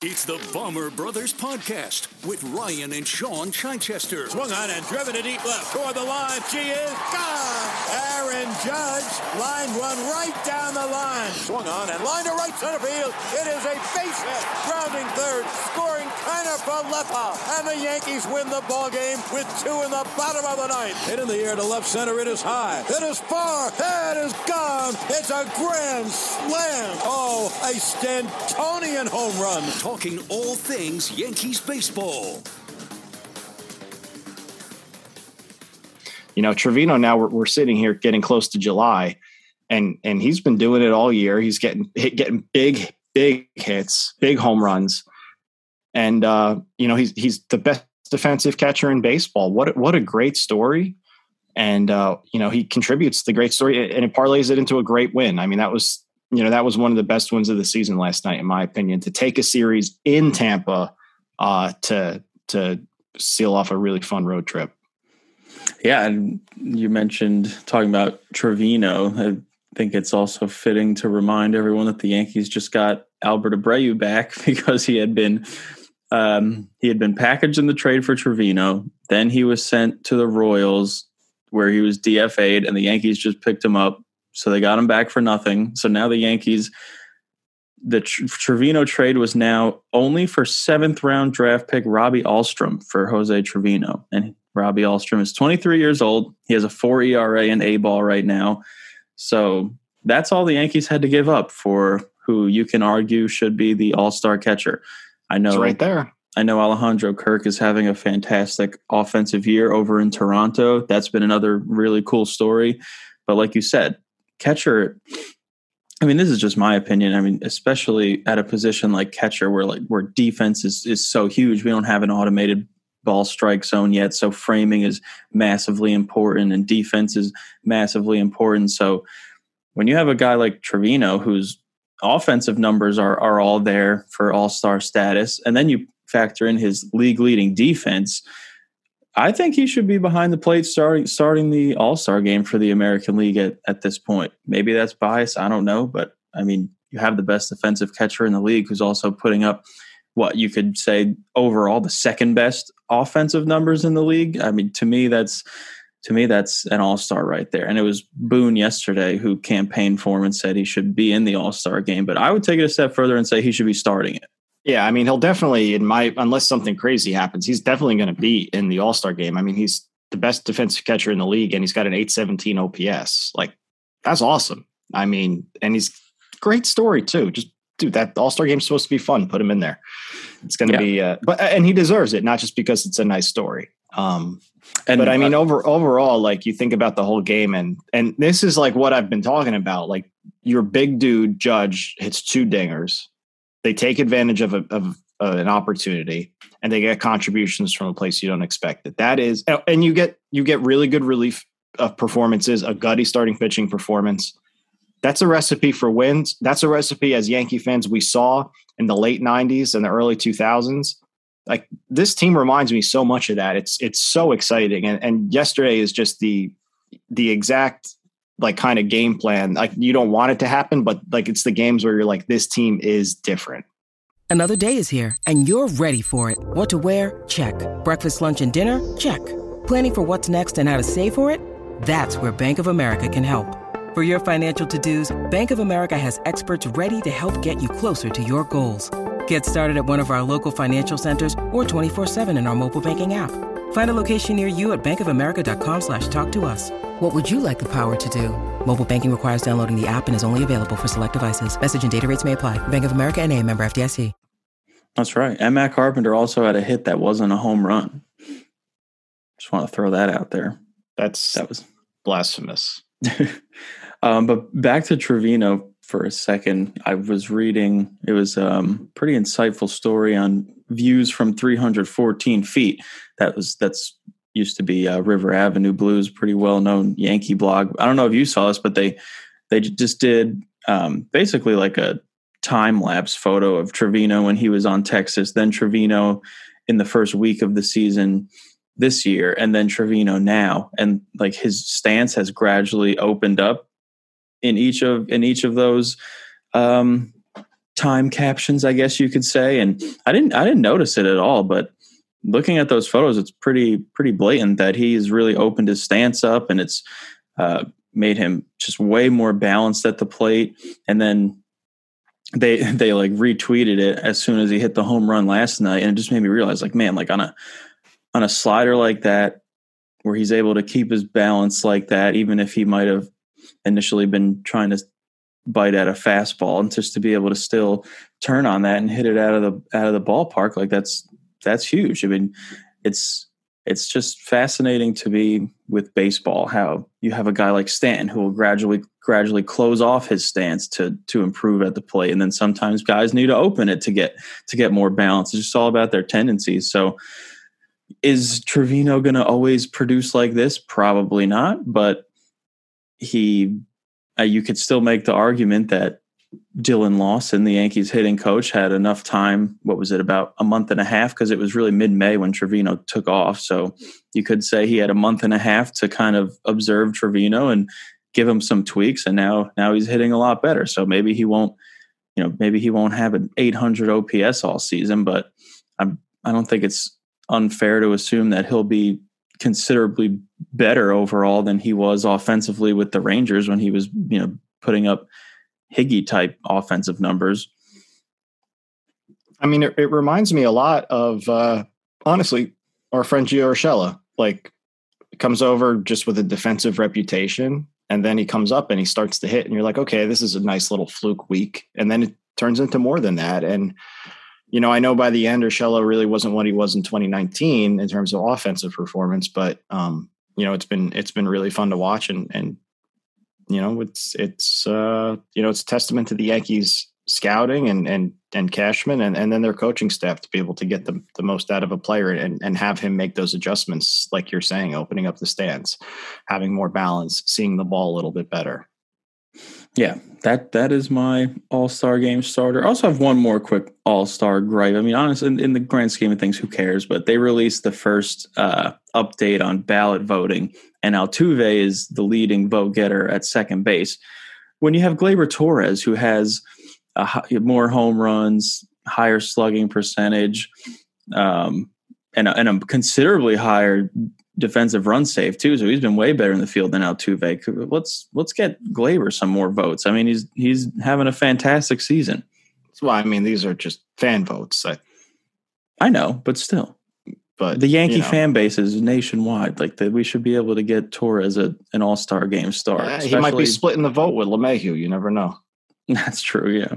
It's the Bomber Brothers Podcast with Ryan and Sean Chichester. Swung on and driven to deep left toward the line. She is gone. Aaron Judge line one right down the line. Swung on and line to right center field. It is a base hit. Grounding third. Scoring Kiner Falefa. And the Yankees win the ball game with two in the bottom of the ninth. Hit in the air to left center. It is high. It is far. It is gone. It's a grand slam. Oh, a Stantonian home run. Talking all things Yankees baseball. You know, Trevino. Now we're, we're sitting here getting close to July, and and he's been doing it all year. He's getting hit, getting big big hits, big home runs, and uh, you know he's he's the best defensive catcher in baseball. What what a great story! And uh, you know he contributes the great story, and it parlays it into a great win. I mean, that was you know that was one of the best wins of the season last night, in my opinion. To take a series in Tampa uh, to to seal off a really fun road trip. Yeah, and you mentioned talking about Trevino. I think it's also fitting to remind everyone that the Yankees just got Albert Abreu back because he had been um, he had been packaged in the trade for Trevino. Then he was sent to the Royals where he was DFA'd, and the Yankees just picked him up. So they got him back for nothing. So now the Yankees, the Trevino trade was now only for seventh round draft pick Robby Ahlstrom for Jose Trevino, and Robby Ahlstrom is 23 years old. He has a four ERA and A ball right now. So that's all the Yankees had to give up for who you can argue should be the all star catcher. I know It's right there. I know Alejandro Kirk is having a fantastic offensive year over in Toronto. That's been another really cool story. But like you said, catcher I mean, this is just my opinion. I mean, especially at a position like catcher where like where defense is is so huge. We don't have an automated ball strike zone yet. So framing is massively important and defense is massively important. So when you have a guy like Trevino whose offensive numbers are are all there for all-star status and then you factor in his league leading defense, I think he should be behind the plate starting starting the All Star game for the American League at, at this point. Maybe that's bias. I don't know, but I mean, you have the best defensive catcher in the league who's also putting up what you could say overall the second best offensive numbers in the league. I mean, to me, that's to me that's an all star right there. And it was Boone yesterday who campaigned for him and said he should be in the All Star game. But I would take it a step further and say he should be starting it. Yeah, I mean, he'll definitely, in my, unless something crazy happens, he's definitely going to be in the All Star game. I mean, he's the best defensive catcher in the league, and he's got an 817 OPS. Like, that's awesome. I mean, and he's great story too. Just dude, that All Star game's supposed to be fun. Put him in there. It's going to Yeah. be, uh, but and he deserves it, not just because it's a nice story. Um, And but I mean, over overall, like you think about the whole game, and and this is like what I've been talking about. Like your big dude Judge hits two dingers. They take advantage of a, of uh, an opportunity, and they get contributions from a place you don't expect it. That is, and you get you get really good relief of performances. A gutty starting pitching performance. That's a recipe for wins. That's a recipe as Yankee fans we saw in the late '90s and the early 2000s like this team reminds me so much of that. It's it's so exciting, and and yesterday is just the the exact like kind of game plan. Like you don't want it to happen, but like it's the games where you're like, this team is different. Another day is here, and you're ready for it. What to wear? Check. Breakfast, lunch, and dinner? Check. Planning for what's next and how to save for it? That's where Bank of America can help. For your financial to-dos, Bank of America has experts ready to help get you closer to your goals. Get started at one of our local financial centers or 24-7 in our mobile banking app. Find a location near you at bankofamerica.com slash talk to us. What would you like the power to do? Mobile banking requires downloading the app and is only available for select devices. Message and data rates may apply. Bank of America and a member FDIC. That's right. And Matt Carpenter also had a hit that wasn't a home run. Just want to throw that out there. That's That was blasphemous. um, but back to Trevino for a second. I was reading it was um pretty insightful story on views from 314 feet. That was that's used to be uh, River Avenue Blues, pretty well known Yankee blog. I don't know if you saw this, but they they just did um, basically like a time lapse photo of Trevino when he was on Texas, then Trevino in the first week of the season this year, and then Trevino now, and like his stance has gradually opened up in each of in each of those um, time captions, I guess you could say. And I didn't I didn't notice it at all, but looking at those photos, it's pretty pretty blatant that he's really opened his stance up, and it's uh, made him just way more balanced at the plate. And then they they like retweeted it as soon as he hit the home run last night, and it just made me realize, like, man, like on a on a slider like that, where he's able to keep his balance like that, even if he might have initially been trying to bite at a fastball, and just to be able to still turn on that and hit it out of the out of the ballpark, like that's that's huge. I mean, it's it's just fascinating to be with baseball how you have a guy like Stanton who will gradually gradually close off his stance to to improve at the plate. And then sometimes guys need to open it to get to get more balance. It's just all about their tendencies. So is Trevino going to always produce like this? Probably not but he uh, you could still make the argument that Dillon Lawson, the Yankees hitting coach, had enough time. What was it, about a month and a half? Because it was really mid May when Trevino took off. So you could say he had a month and a half to kind of observe Trevino and give him some tweaks. And now, now he's hitting a lot better. So maybe he won't, you know, maybe he won't have an 800 OPS all season. But I'm, I don't think it's unfair to assume that he'll be considerably better overall than he was offensively with the Rangers when he was, you know, putting up Higgy type offensive numbers. I mean, it, it reminds me a lot of uh, honestly our friend Gio Urshela. Like, comes over just with a defensive reputation, and then he comes up and he starts to hit, and you're like, okay, this is a nice little fluke week, and then it turns into more than that. And you know, I know by the end, Urshela really wasn't what he was in 2019 in terms of offensive performance, but um, you know, it's been it's been really fun to watch, and and you know, it's it's uh, you know, it's a testament to the Yankees scouting and and and Cashman and, and then their coaching staff to be able to get the, the most out of a player and, and have him make those adjustments, like you're saying, opening up the stands, having more balance, seeing the ball a little bit better. Yeah, that that is my All Star Game starter. I also have one more quick All Star gripe. I mean, honestly, in, in, the grand scheme of things, who cares? But they released the first uh, update on ballot voting, and Altuve is the leading vote getter at second base. When you have Gleyber Torres, who has a, more home runs, higher slugging percentage, um, and, and a considerably higher defensive run save too. So he's been way better in the field than Altuve. Let's let's get Gleyber some more votes. I mean, he's he's having a fantastic season. Well, I mean, these are just fan votes. I, I know, but still. But the Yankee you know, fan base is nationwide. Like that, we should be able to get Torres a, an All Star game star. he might be splitting the vote with LeMahieu. You never know. That's true. Yeah.